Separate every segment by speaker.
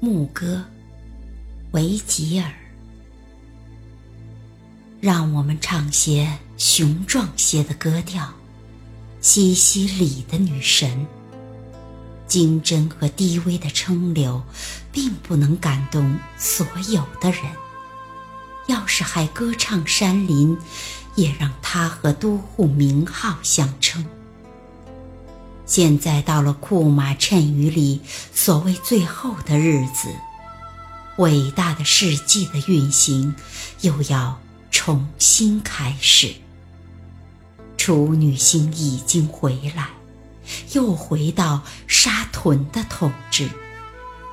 Speaker 1: 牧歌，维吉尔。让我们唱些雄壮些的歌调，西西里的女神。精真和低微的称流，并不能感动所有的人。要是还歌唱山林，也让它和都护名号相称。现在到了库马谶语里所谓最后的日子，伟大的世纪的运行又要重新开始。处女星已经回来，又回到沙屯的统治。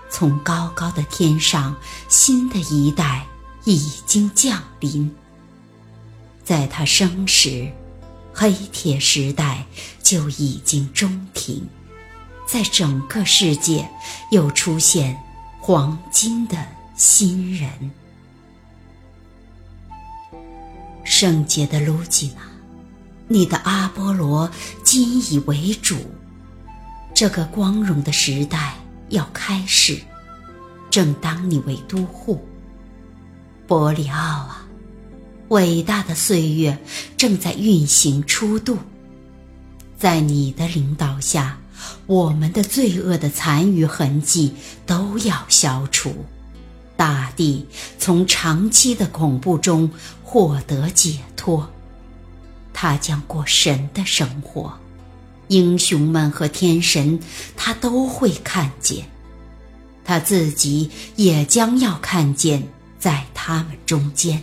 Speaker 1: 从高高的天上，新的一代已经降临。在他生时。黑铁时代就已经中停，在整个世界又出现黄金的新人。圣洁的卢吉娜，你的阿波罗今已为主，这个光荣的时代要开始，正当你为都护，伯里奥啊。伟大的岁月正在运行初度，在你的领导下，我们的罪恶的残余痕迹都要消除，大地从长期的恐怖中获得解脱，他将过神的生活，英雄们和天神他都会看见，他自己也将要看见在他们中间。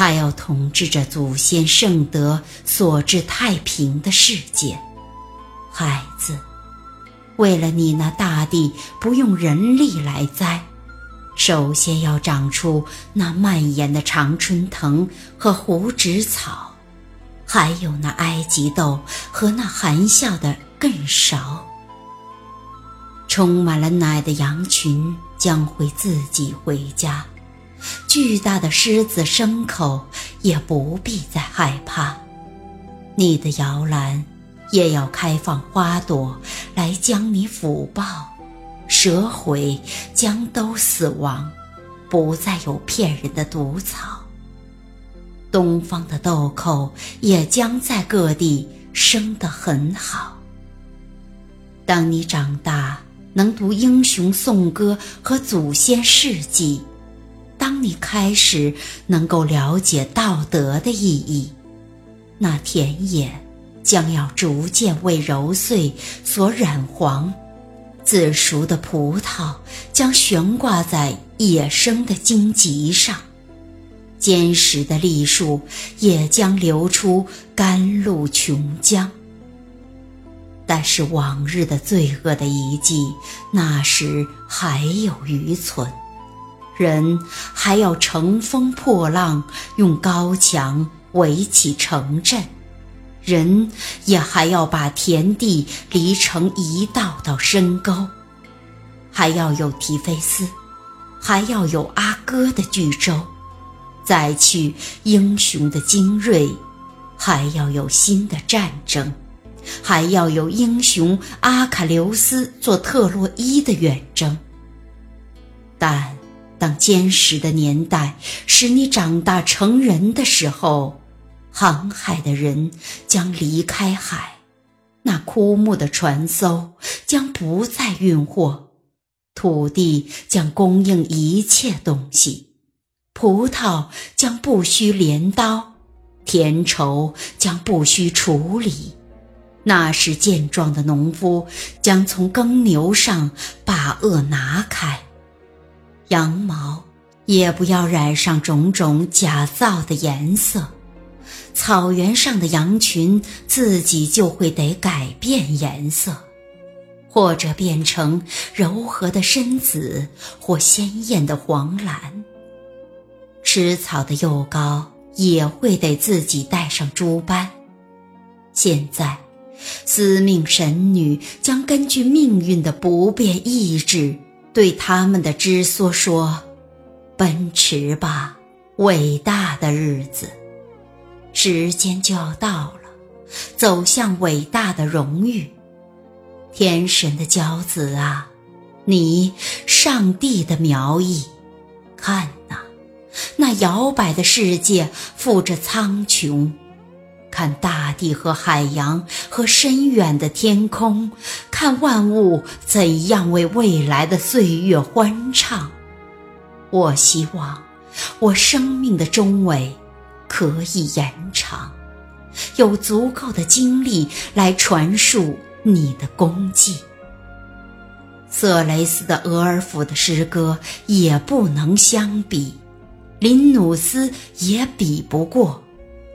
Speaker 1: 他要统治着祖先圣德所致太平的世界，孩子，为了你那大地不用人力来栽，首先要长出那蔓延的常春藤和胡植草，还有那埃及豆和那含笑的艮勺。充满了奶的羊群将会自己回家。巨大的狮子牲口也不必再害怕，你的摇篮也要开放花朵来将你抚抱，蛇毁将都死亡，不再有骗人的毒草。东方的豆蔻也将在各地生得很好。当你长大，能读英雄颂歌和祖先事迹。当你开始能够了解道德的意义，那田野将要逐渐为揉碎所染黄，自熟的葡萄将悬挂在野生的荆棘上，坚实的栗树也将流出甘露琼浆。但是往日的罪恶的遗迹，那时还有余存。人还要乘风破浪，用高墙围起城镇；人也还要把田地犁成一道道深沟，还要有提菲斯，还要有阿哥的巨舟，再去英雄的精锐，还要有新的战争，还要有英雄阿喀琉斯做特洛伊的远征，但。当坚实的年代使你长大成人的时候，航海的人将离开海，那枯木的船艘将不再运货，土地将供应一切东西，葡萄将不需镰刀，田畴将不需处理，那时健壮的农夫将从耕牛上把轭拿开。羊毛也不要染上种种假造的颜色，草原上的羊群自己就会得改变颜色，或者变成柔和的深紫或鲜艳的黄蓝。吃草的幼羔也会得自己带上猪斑。现在，司命神女将根据命运的不变意志。对他们的支梭说：“奔驰吧，伟大的日子，时间就要到了，走向伟大的荣誉。天神的骄子啊，你上帝的苗裔，看呐，那摇摆的世界覆着苍穹。看大地和海洋和深远的天空，看万物怎样为未来的岁月欢唱。我希望我生命的中尾可以延长，有足够的精力来传述你的功绩。色雷斯的俄尔甫的诗歌也不能相比，林努斯也比不过。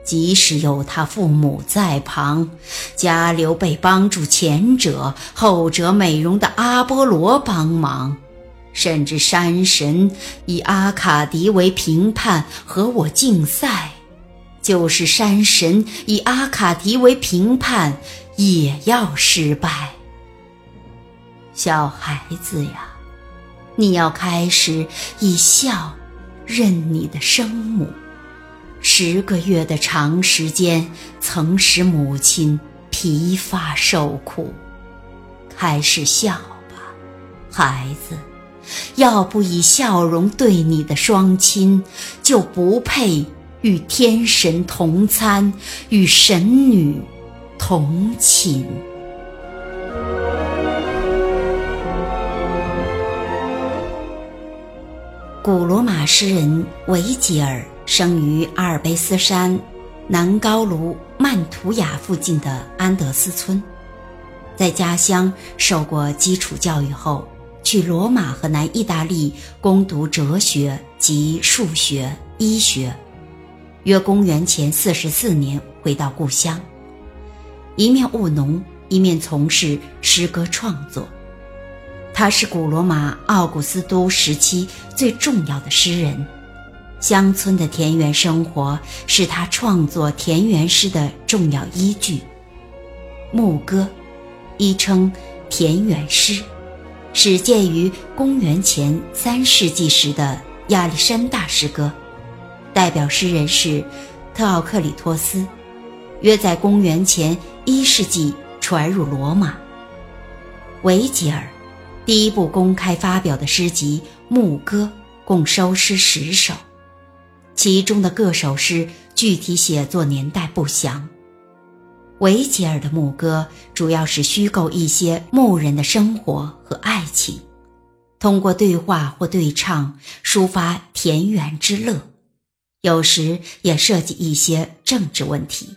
Speaker 1: 即使有他父母在旁，加留被帮助前者，后者美容的阿波罗帮忙，甚至山神以阿卡迪为评判和我竞赛，就是山神以阿卡迪为评判，也要失败。小孩子呀，你要开始以孝认你的生母。十个月的长时间，曾使母亲疲乏受苦。开始笑吧，孩子。要不以笑容对你的双亲，就不配与天神同餐，与神女同寝。古罗马诗人维吉尔。生于阿尔卑斯山南高卢曼图雅附近的安德斯村，在家乡受过基础教育后，去罗马和南意大利攻读哲学及数学、医学。约公元前四十四年回到故乡，一面务农，一面从事诗歌创作。他是古罗马奥古斯都时期最重要的诗人。乡村的田园生活是他创作田园诗的重要依据。牧歌，亦称田园诗，始建于公元前三世纪时的亚历山大诗歌，代表诗人是特奥克里托斯，约在公元前一世纪传入罗马。维吉尔，第一部公开发表的诗集《牧歌》，共收诗十首。其中的各首诗具体写作年代不详。维吉尔的牧歌主要是虚构一些牧人的生活和爱情，通过对话或对唱抒发田园之乐，有时也涉及一些政治问题。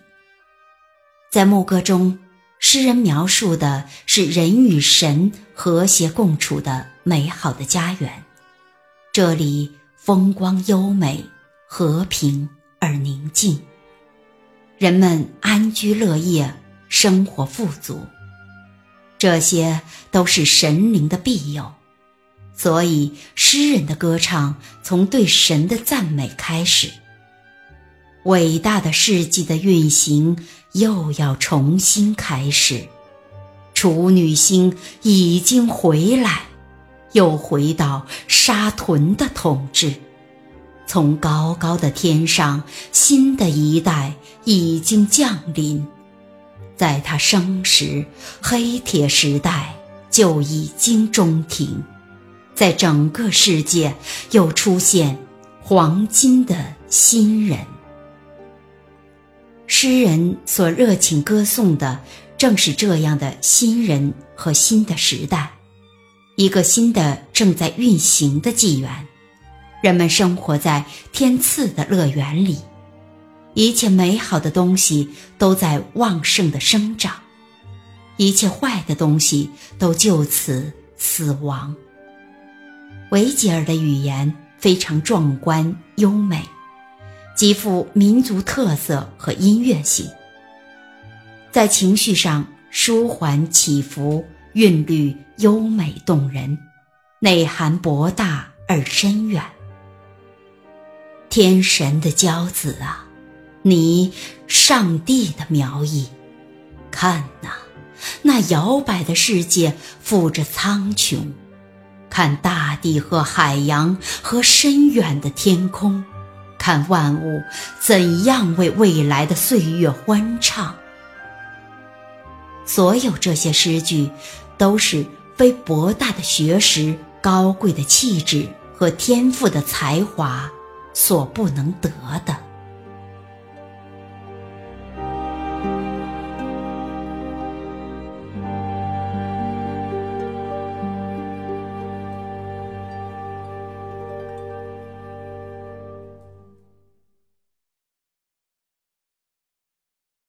Speaker 1: 在牧歌中，诗人描述的是人与神和谐共处的美好的家园，这里风光优美。和平而宁静，人们安居乐业，生活富足，这些都是神灵的庇佑。所以，诗人的歌唱从对神的赞美开始。伟大的世纪的运行又要重新开始。处女星已经回来，又回到沙屯的统治。从高高的天上，新的一代已经降临。在他生时，黑铁时代就已经中停。在整个世界，又出现黄金的新人。诗人所热情歌颂的，正是这样的新人和新的时代，一个新的正在运行的纪元。人们生活在天赐的乐园里，一切美好的东西都在旺盛的生长，一切坏的东西都就此死亡。维吉尔的语言非常壮观优美，极富民族特色和音乐性，在情绪上舒缓起伏，韵律优美动人，内涵博大而深远。天神的骄子啊，你上帝的苗裔，看呐，那摇摆的世界覆着苍穹，看大地和海洋和深远的天空，看万物怎样为未来的岁月欢唱。所有这些诗句，都是非博大的学识、高贵的气质和天赋的才华所不能得的。